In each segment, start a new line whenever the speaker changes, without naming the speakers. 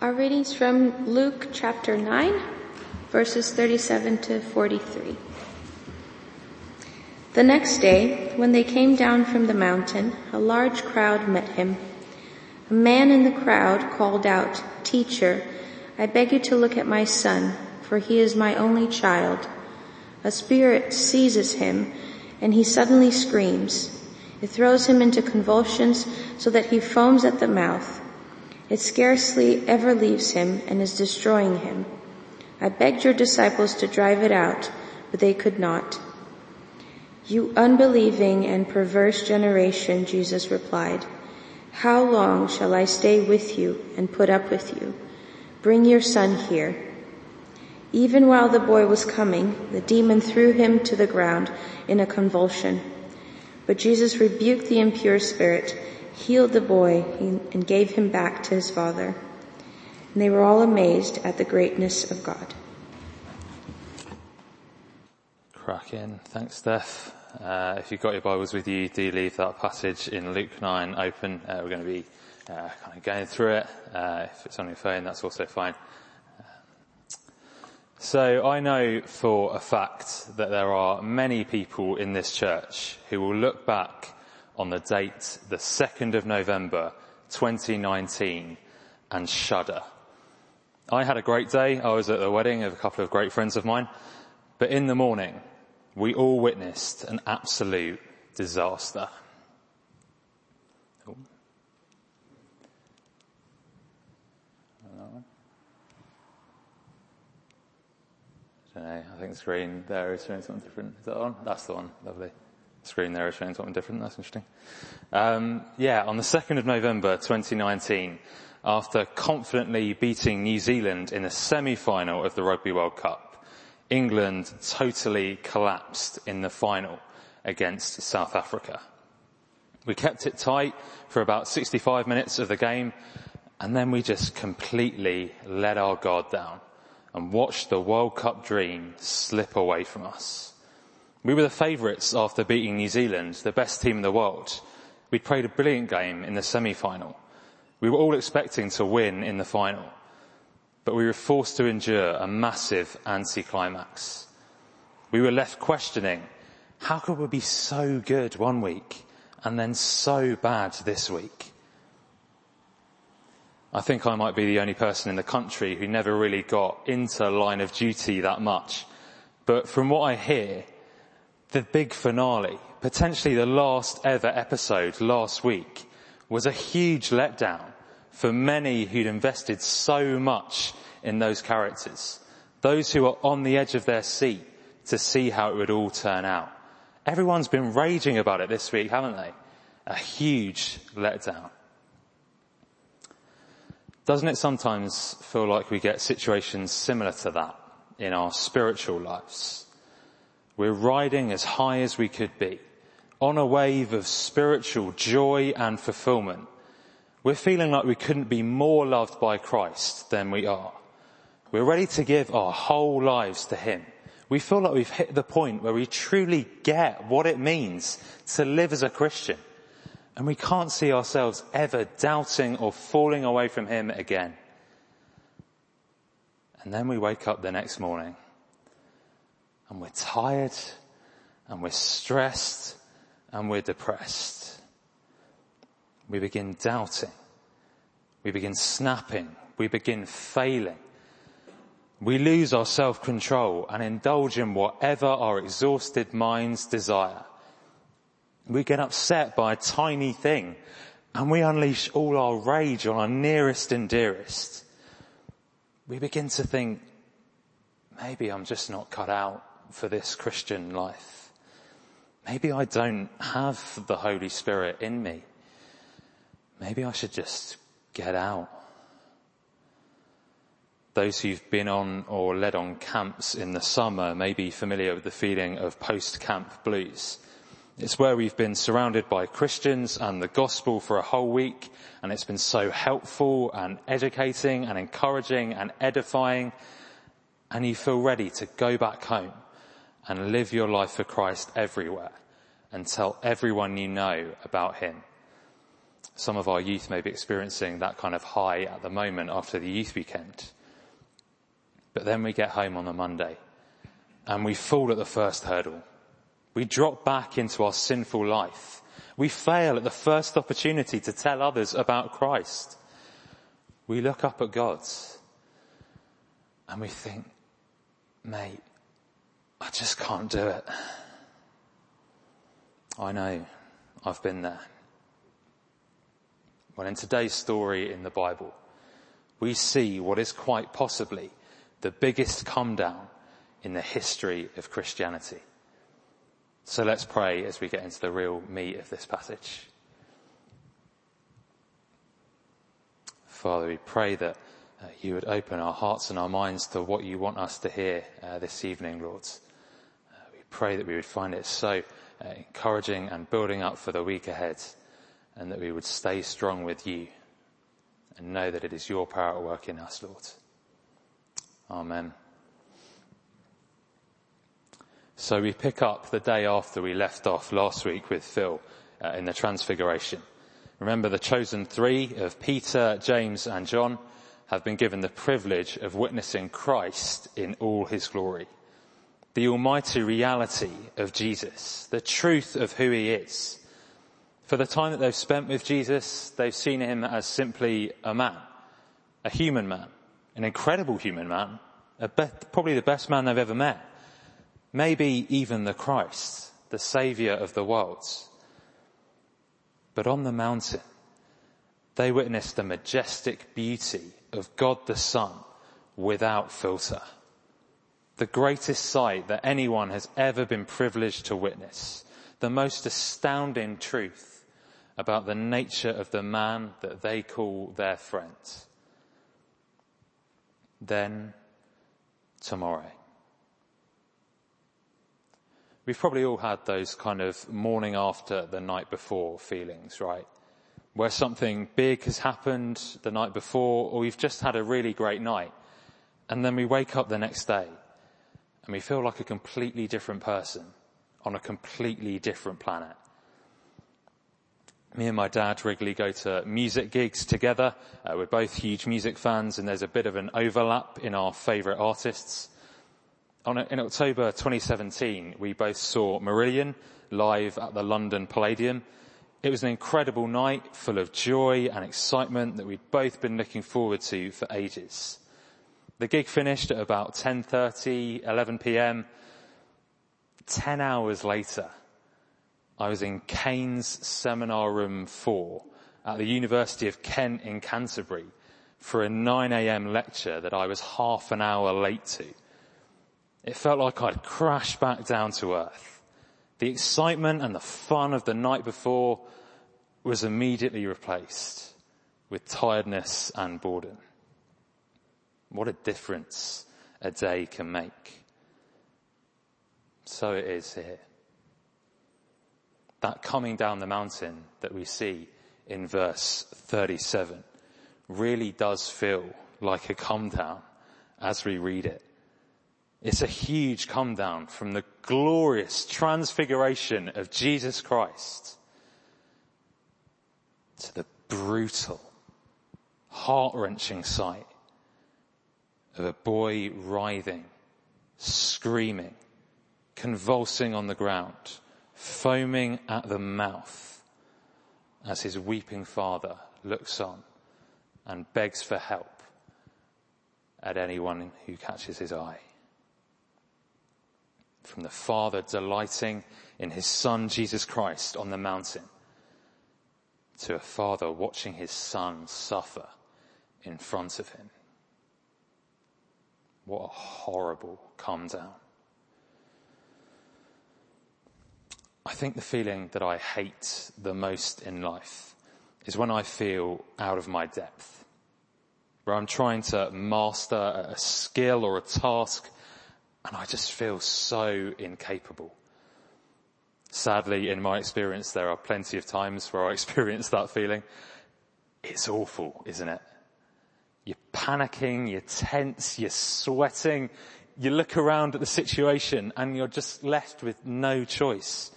Our readings from Luke chapter 9, verses 37 to 43. The next day, when they came down from the mountain, a large crowd met him. A man in the crowd called out, Teacher, I beg you to look at my son, for he is my only child. A spirit seizes him, and he suddenly screams. It throws him into convulsions so that he foams at the mouth. It scarcely ever leaves him and is destroying him. I begged your disciples to drive it out, but they could not. You unbelieving and perverse generation, Jesus replied, how long shall I stay with you and put up with you? Bring your son here. Even while the boy was coming, the demon threw him to the ground in a convulsion. But Jesus rebuked the impure spirit, healed the boy, and gave him back to his father. And they were all amazed at the greatness of God.
Cracking. Thanks, Steph. Uh, if you've got your Bibles with you, do leave that passage in Luke 9 open. Uh, we're going to be uh, kind of going through it. Uh, if it's on your phone, that's also fine. So I know for a fact that there are many people in this church who will look back on the date, the 2nd of November 2019 and shudder. I had a great day. I was at the wedding of a couple of great friends of mine. But in the morning, we all witnessed an absolute disaster. I think the screen there is showing something different. Is that on? That's the one. Lovely. Screen there is showing something different. That's interesting. Um, yeah, on the 2nd of November 2019, after confidently beating New Zealand in the semi-final of the Rugby World Cup, England totally collapsed in the final against South Africa. We kept it tight for about 65 minutes of the game and then we just completely let our guard down and watched the World Cup dream slip away from us. We were the favourites after beating New Zealand, the best team in the world. We played a brilliant game in the semi-final. We were all expecting to win in the final but we were forced to endure a massive anticlimax. We were left questioning, how could we be so good one week and then so bad this week? I think I might be the only person in the country who never really got into line of duty that much. But from what I hear, the big finale, potentially the last ever episode last week, was a huge letdown for many who'd invested so much in those characters. Those who were on the edge of their seat to see how it would all turn out. Everyone's been raging about it this week, haven't they? A huge letdown. Doesn't it sometimes feel like we get situations similar to that in our spiritual lives? We're riding as high as we could be on a wave of spiritual joy and fulfillment we're feeling like we couldn't be more loved by Christ than we are. We're ready to give our whole lives to Him. We feel like we've hit the point where we truly get what it means to live as a Christian. And we can't see ourselves ever doubting or falling away from Him again. And then we wake up the next morning and we're tired and we're stressed and we're depressed we begin doubting. We begin snapping. We begin failing. We lose our self-control and indulge in whatever our exhausted minds desire. We get upset by a tiny thing and we unleash all our rage on our nearest and dearest. We begin to think, maybe I'm just not cut out for this Christian life. Maybe I don't have the Holy Spirit in me maybe I should just get out. Those who've been on or led on camps in the summer may be familiar with the feeling of post-camp blues. It's where we've been surrounded by Christians and the gospel for a whole week and it's been so helpful and educating and encouraging and edifying and you feel ready to go back home and live your life for Christ everywhere and tell everyone you know about Him. Some of our youth may be experiencing that kind of high at the moment after the youth weekend. But then we get home on the Monday and we fall at the first hurdle. We drop back into our sinful life. We fail at the first opportunity to tell others about Christ. We look up at God and we think, mate, I just can't do it. I know, I've been there. Well, in today's story in the Bible, we see what is quite possibly the biggest come down in the history of Christianity. So let's pray as we get into the real meat of this passage. Father, we pray that uh, you would open our hearts and our minds to what you want us to hear uh, this evening, Lord. Pray that we would find it so uh, encouraging and building up for the week ahead and that we would stay strong with you and know that it is your power at work in us, Lord. Amen. So we pick up the day after we left off last week with Phil uh, in the Transfiguration. Remember the chosen three of Peter, James and John have been given the privilege of witnessing Christ in all his glory the almighty reality of Jesus, the truth of who he is. For the time that they've spent with Jesus, they've seen him as simply a man, a human man, an incredible human man, be- probably the best man they've ever met. Maybe even the Christ, the savior of the world. But on the mountain, they witnessed the majestic beauty of God the Son without filter the greatest sight that anyone has ever been privileged to witness, the most astounding truth about the nature of the man that they call their friend. Then tomorrow. We've probably all had those kind of morning after the night before feelings, right? Where something big has happened the night before, or we've just had a really great night, and then we wake up the next day and we feel like a completely different person on a completely different planet. Me and my dad regularly go to music gigs together. Uh, we're both huge music fans and there's a bit of an overlap in our favourite artists. On, in October 2017, we both saw Marillion live at the London Palladium. It was an incredible night full of joy and excitement that we'd both been looking forward to for ages. The gig finished at about 10.30, 11 p.m. Ten hours later, I was in Keynes Seminar Room 4 at the University of Kent in Canterbury for a 9am lecture that I was half an hour late to. It felt like I'd crashed back down to earth. The excitement and the fun of the night before was immediately replaced with tiredness and boredom. What a difference a day can make. So it is here. That coming down the mountain that we see in verse 37 really does feel like a come down as we read it. It's a huge come down from the glorious transfiguration of Jesus Christ to the brutal, heart-wrenching sight of a boy writhing, screaming, convulsing on the ground, foaming at the mouth as his weeping father looks on and begs for help at anyone who catches his eye. From the father delighting in his son Jesus Christ on the mountain to a father watching his son suffer in front of him. What a horrible calm down. I think the feeling that I hate the most in life is when I feel out of my depth, where I'm trying to master a skill or a task and I just feel so incapable. Sadly, in my experience, there are plenty of times where I experience that feeling. It's awful, isn't it? You're panicking, you're tense, you're sweating. You look around at the situation and you're just left with no choice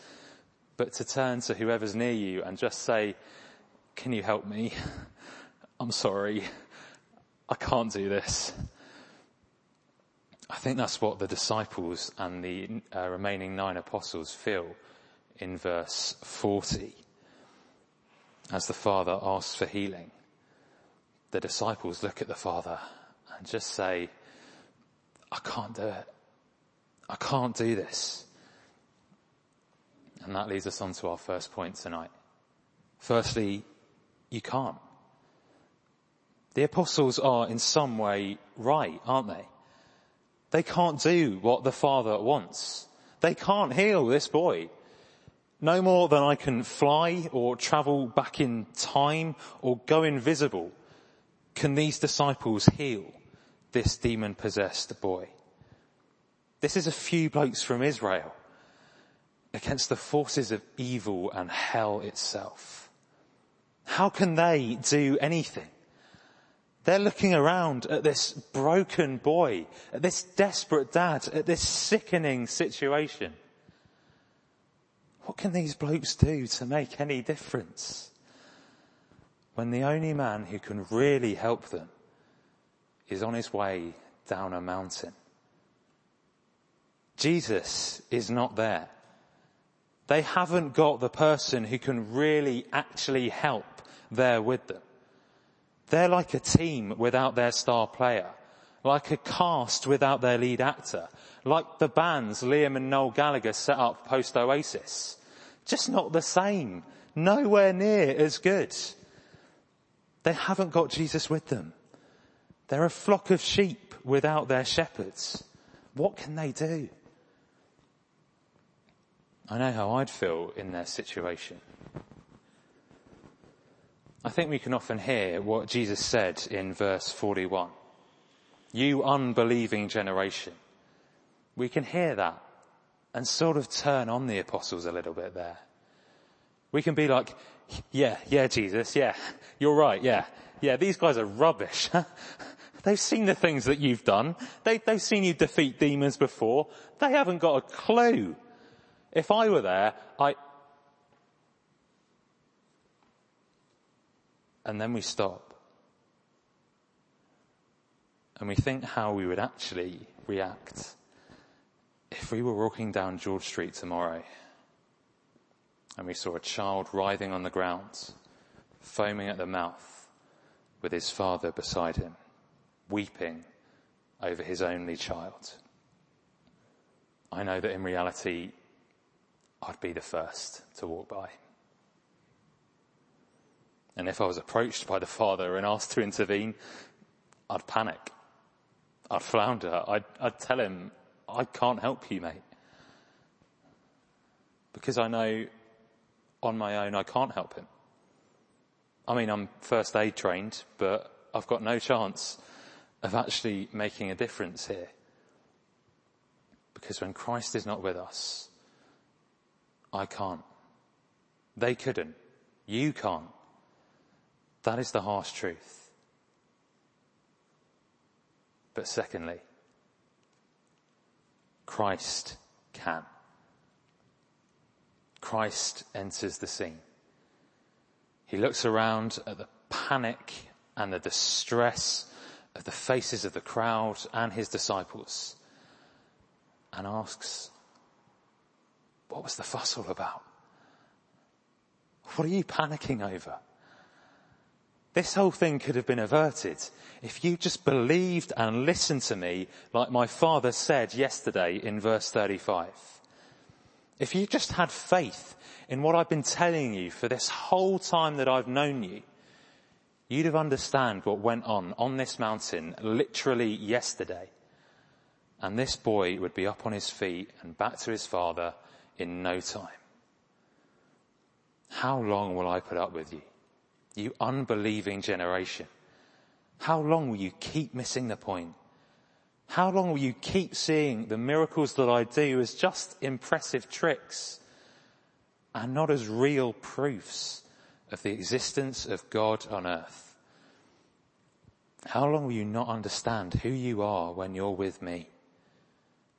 but to turn to whoever's near you and just say, can you help me? I'm sorry. I can't do this. I think that's what the disciples and the uh, remaining nine apostles feel in verse 40 as the Father asks for healing. The disciples look at the Father and just say, I can't do it. I can't do this. And that leads us on to our first point tonight. Firstly, you can't. The apostles are in some way right, aren't they? They can't do what the Father wants. They can't heal this boy. No more than I can fly or travel back in time or go invisible can these disciples heal this demon possessed boy. This is a few blokes from Israel against the forces of evil and hell itself. How can they do anything? They're looking around at this broken boy, at this desperate dad, at this sickening situation. What can these blokes do to make any difference? When the only man who can really help them is on his way down a mountain. Jesus is not there. They haven't got the person who can really actually help there with them. They're like a team without their star player, like a cast without their lead actor, like the bands Liam and Noel Gallagher set up post Oasis. Just not the same. Nowhere near as good. They haven't got Jesus with them. They're a flock of sheep without their shepherds. What can they do? I know how I'd feel in their situation. I think we can often hear what Jesus said in verse 41. You unbelieving generation. We can hear that and sort of turn on the apostles a little bit there. We can be like, yeah, yeah, Jesus, yeah, you're right, yeah, yeah, these guys are rubbish. they've seen the things that you've done. They, they've seen you defeat demons before. They haven't got a clue. If I were there, I, And then we stop. And we think how we would actually react if we were walking down George Street tomorrow and we saw a child writhing on the ground, foaming at the mouth with his father beside him, weeping over his only child. I know that in reality, I'd be the first to walk by. And if I was approached by the father and asked to intervene, I'd panic. I'd flounder. I'd, I'd tell him, I can't help you, mate. Because I know on my own I can't help him. I mean, I'm first aid trained, but I've got no chance of actually making a difference here. Because when Christ is not with us, I can't. They couldn't. You can't. That is the harsh truth. But secondly, Christ can. Christ enters the scene. He looks around at the panic and the distress of the faces of the crowd and his disciples and asks, what was the fuss all about? What are you panicking over? This whole thing could have been averted if you just believed and listened to me like my father said yesterday in verse 35. If you just had faith in what I've been telling you for this whole time that I've known you, you'd have understood what went on on this mountain literally yesterday. And this boy would be up on his feet and back to his father in no time. How long will I put up with you? You unbelieving generation. How long will you keep missing the point? How long will you keep seeing the miracles that I do as just impressive tricks and not as real proofs of the existence of God on earth? How long will you not understand who you are when you're with me?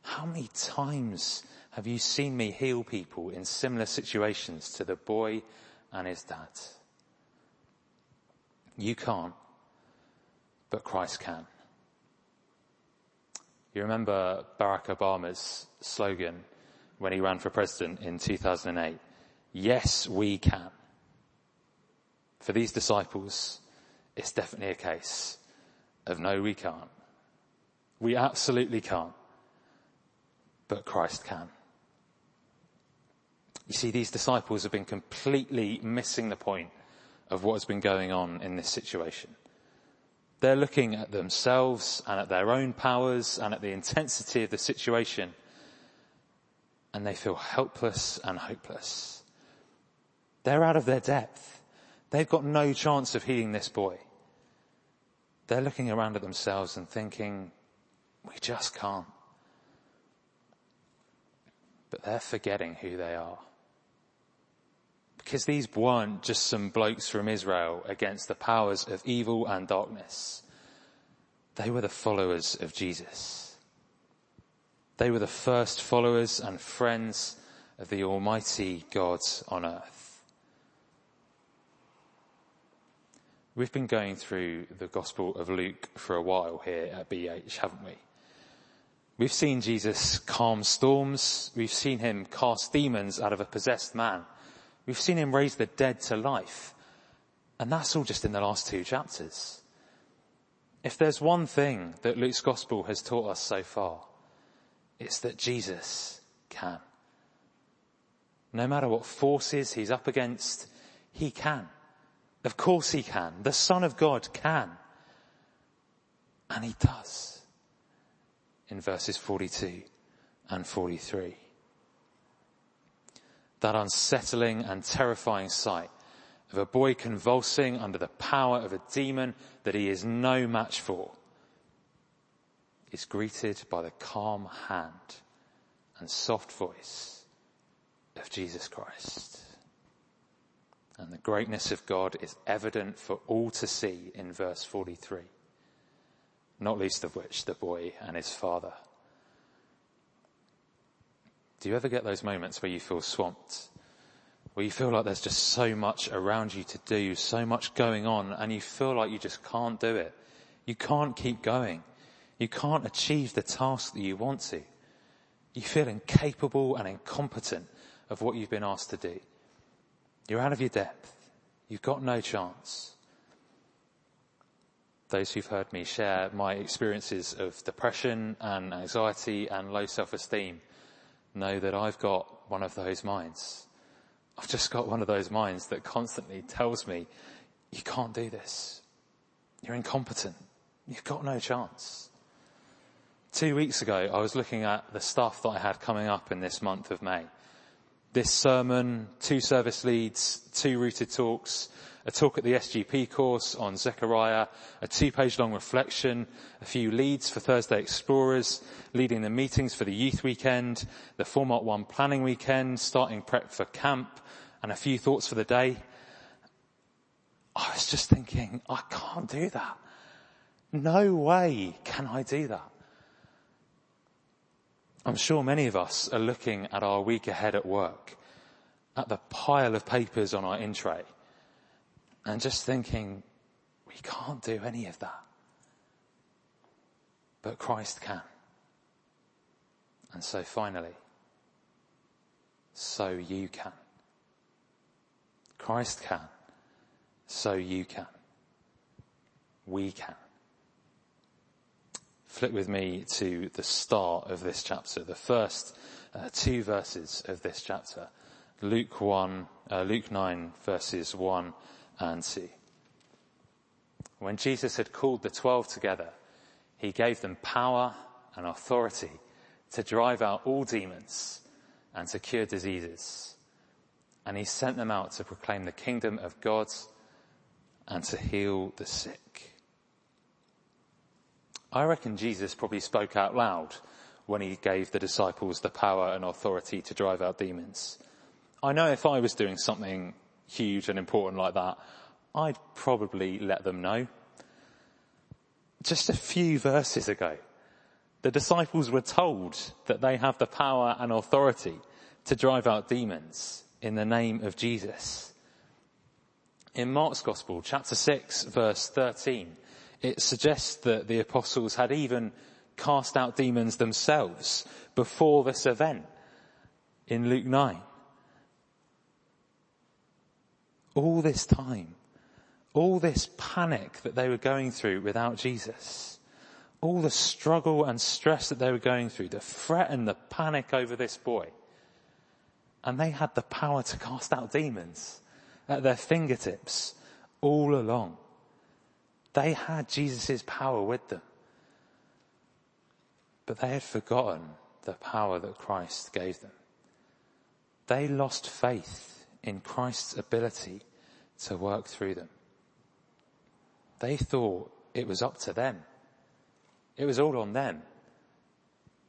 How many times have you seen me heal people in similar situations to the boy and his dad? You can't, but Christ can. You remember Barack Obama's slogan when he ran for president in 2008? Yes, we can. For these disciples, it's definitely a case of no, we can't. We absolutely can't. But Christ can. You see, these disciples have been completely missing the point of what has been going on in this situation. They're looking at themselves and at their own powers and at the intensity of the situation and they feel helpless and hopeless. They're out of their depth. They've got no chance of healing this boy. They're looking around at themselves and thinking, we just can't. But they're forgetting who they are. Because these weren't just some blokes from Israel against the powers of evil and darkness. They were the followers of Jesus. They were the first followers and friends of the Almighty God on earth. We've been going through the Gospel of Luke for a while here at BH, haven't we? We've seen Jesus calm storms. We've seen him cast demons out of a possessed man. We've seen him raise the dead to life. And that's all just in the last two chapters. If there's one thing that Luke's gospel has taught us so far, it's that Jesus can. No matter what forces he's up against, he can. Of course he can. The son of God can. And he does. In verses 42 and 43 that unsettling and terrifying sight of a boy convulsing under the power of a demon that he is no match for is greeted by the calm hand and soft voice of Jesus Christ. And the greatness of God is evident for all to see in verse 43, not least of which the boy and his father. Do you ever get those moments where you feel swamped? Where you feel like there's just so much around you to do, so much going on, and you feel like you just can't do it. You can't keep going. You can't achieve the task that you want to. You feel incapable and incompetent of what you've been asked to do. You're out of your depth. You've got no chance. Those who've heard me share my experiences of depression and anxiety and low self-esteem know that I've got one of those minds. I've just got one of those minds that constantly tells me, you can't do this. You're incompetent. You've got no chance. Two weeks ago, I was looking at the stuff that I had coming up in this month of May. This sermon, two service leads, two rooted talks, a talk at the SGP course on Zechariah, a two-page long reflection, a few leads for Thursday Explorers, leading the meetings for the youth weekend, the Format 1 planning weekend, starting prep for camp, and a few thoughts for the day. I was just thinking, I can't do that. No way can I do that. I'm sure many of us are looking at our week ahead at work, at the pile of papers on our in tray, and just thinking, we can't do any of that. But Christ can. And so finally, so you can. Christ can. So you can. We can. Flip with me to the start of this chapter, the first uh, two verses of this chapter. Luke 1, uh, Luke 9 verses 1 and 2. When Jesus had called the twelve together, he gave them power and authority to drive out all demons and to cure diseases. And he sent them out to proclaim the kingdom of God and to heal the sick. I reckon Jesus probably spoke out loud when he gave the disciples the power and authority to drive out demons. I know if I was doing something huge and important like that, I'd probably let them know. Just a few verses ago, the disciples were told that they have the power and authority to drive out demons in the name of Jesus. In Mark's Gospel, chapter 6, verse 13, it suggests that the apostles had even cast out demons themselves before this event in Luke 9. All this time, all this panic that they were going through without Jesus, all the struggle and stress that they were going through, the fret and the panic over this boy, and they had the power to cast out demons at their fingertips all along. They had Jesus' power with them. But they had forgotten the power that Christ gave them. They lost faith in Christ's ability to work through them. They thought it was up to them. It was all on them.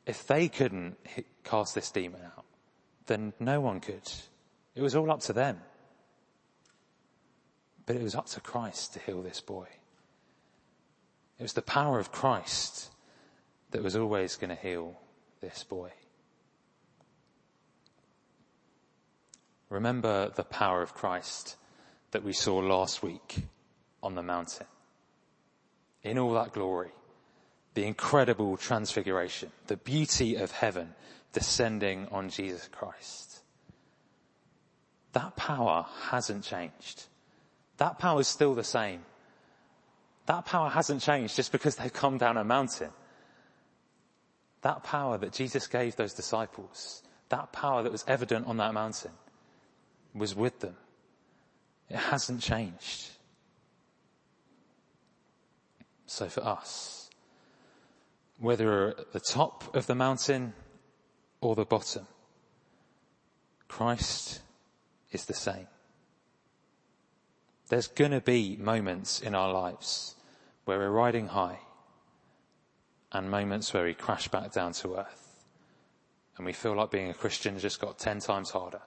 If they couldn't cast this demon out, then no one could. It was all up to them. But it was up to Christ to heal this boy. It was the power of Christ that was always going to heal this boy. Remember the power of Christ that we saw last week on the mountain. In all that glory, the incredible transfiguration, the beauty of heaven descending on Jesus Christ. That power hasn't changed. That power is still the same. That power hasn't changed just because they've come down a mountain. That power that Jesus gave those disciples, that power that was evident on that mountain was with them. It hasn't changed. So for us, whether we're at the top of the mountain or the bottom, Christ is the same. There's gonna be moments in our lives where we're riding high and moments where we crash back down to earth and we feel like being a Christian just got ten times harder.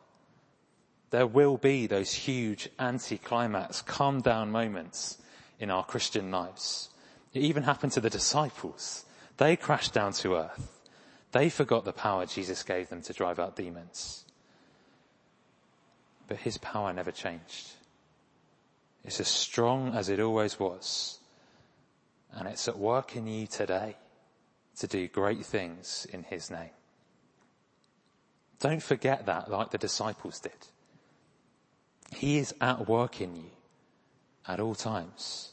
There will be those huge anti-climax, calm down moments in our Christian lives. It even happened to the disciples. They crashed down to earth. They forgot the power Jesus gave them to drive out demons. But his power never changed. It's as strong as it always was. And it's at work in you today to do great things in his name. Don't forget that like the disciples did. He is at work in you at all times.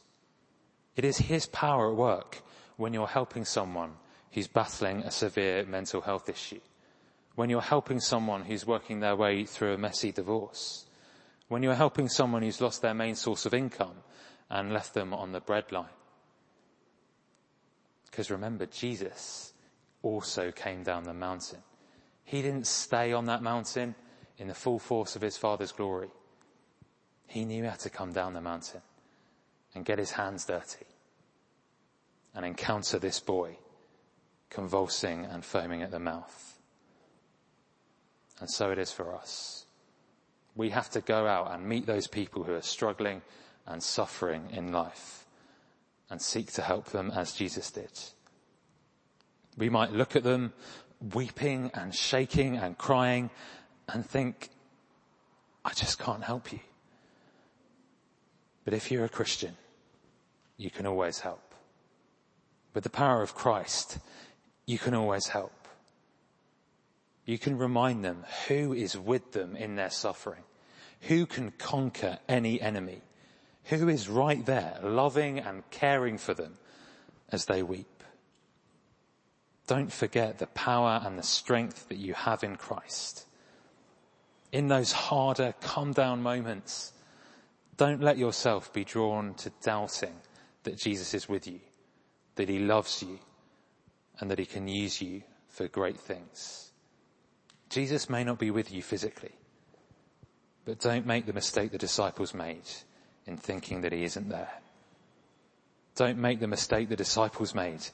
It is his power at work when you're helping someone who's battling a severe mental health issue. When you're helping someone who's working their way through a messy divorce. When you're helping someone who's lost their main source of income and left them on the breadline. Because remember, Jesus also came down the mountain. He didn't stay on that mountain in the full force of his Father's glory. He knew how to come down the mountain and get his hands dirty and encounter this boy convulsing and foaming at the mouth. And so it is for us. We have to go out and meet those people who are struggling and suffering in life and seek to help them as Jesus did. We might look at them weeping and shaking and crying and think, I just can't help you. But if you're a Christian, you can always help. With the power of Christ, you can always help. You can remind them who is with them in their suffering, who can conquer any enemy, who is right there, loving and caring for them as they weep. Don't forget the power and the strength that you have in Christ. In those harder, come down moments, don't let yourself be drawn to doubting that Jesus is with you, that he loves you, and that he can use you for great things. Jesus may not be with you physically, but don't make the mistake the disciples made in thinking that he isn't there. Don't make the mistake the disciples made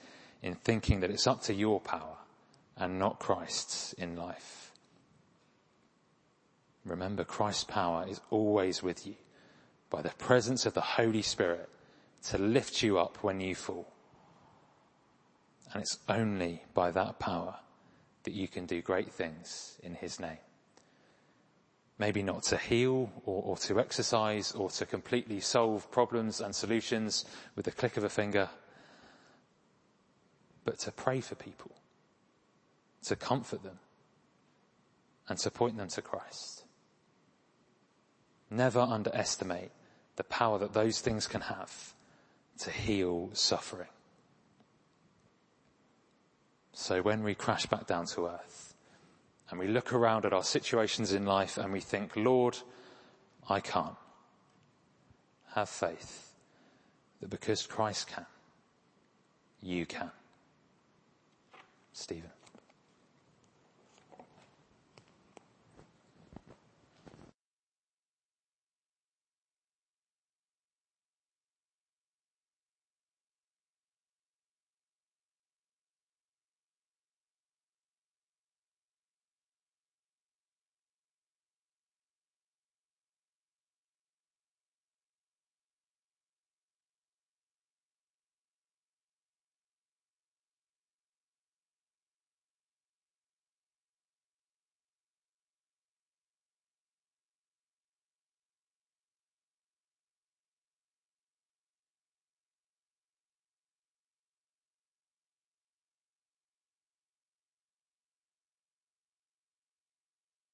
in thinking that it's up to your power and not Christ's in life. Remember Christ's power is always with you by the presence of the Holy Spirit to lift you up when you fall. And it's only by that power that you can do great things in His name. Maybe not to heal or, or to exorcise or to completely solve problems and solutions with the click of a finger, but to pray for people, to comfort them, and to point them to Christ. Never underestimate the power that those things can have to heal suffering. So when we crash back down to earth and we look around at our situations in life and we think, Lord, I can't. Have faith that because Christ can, you can. Stephen.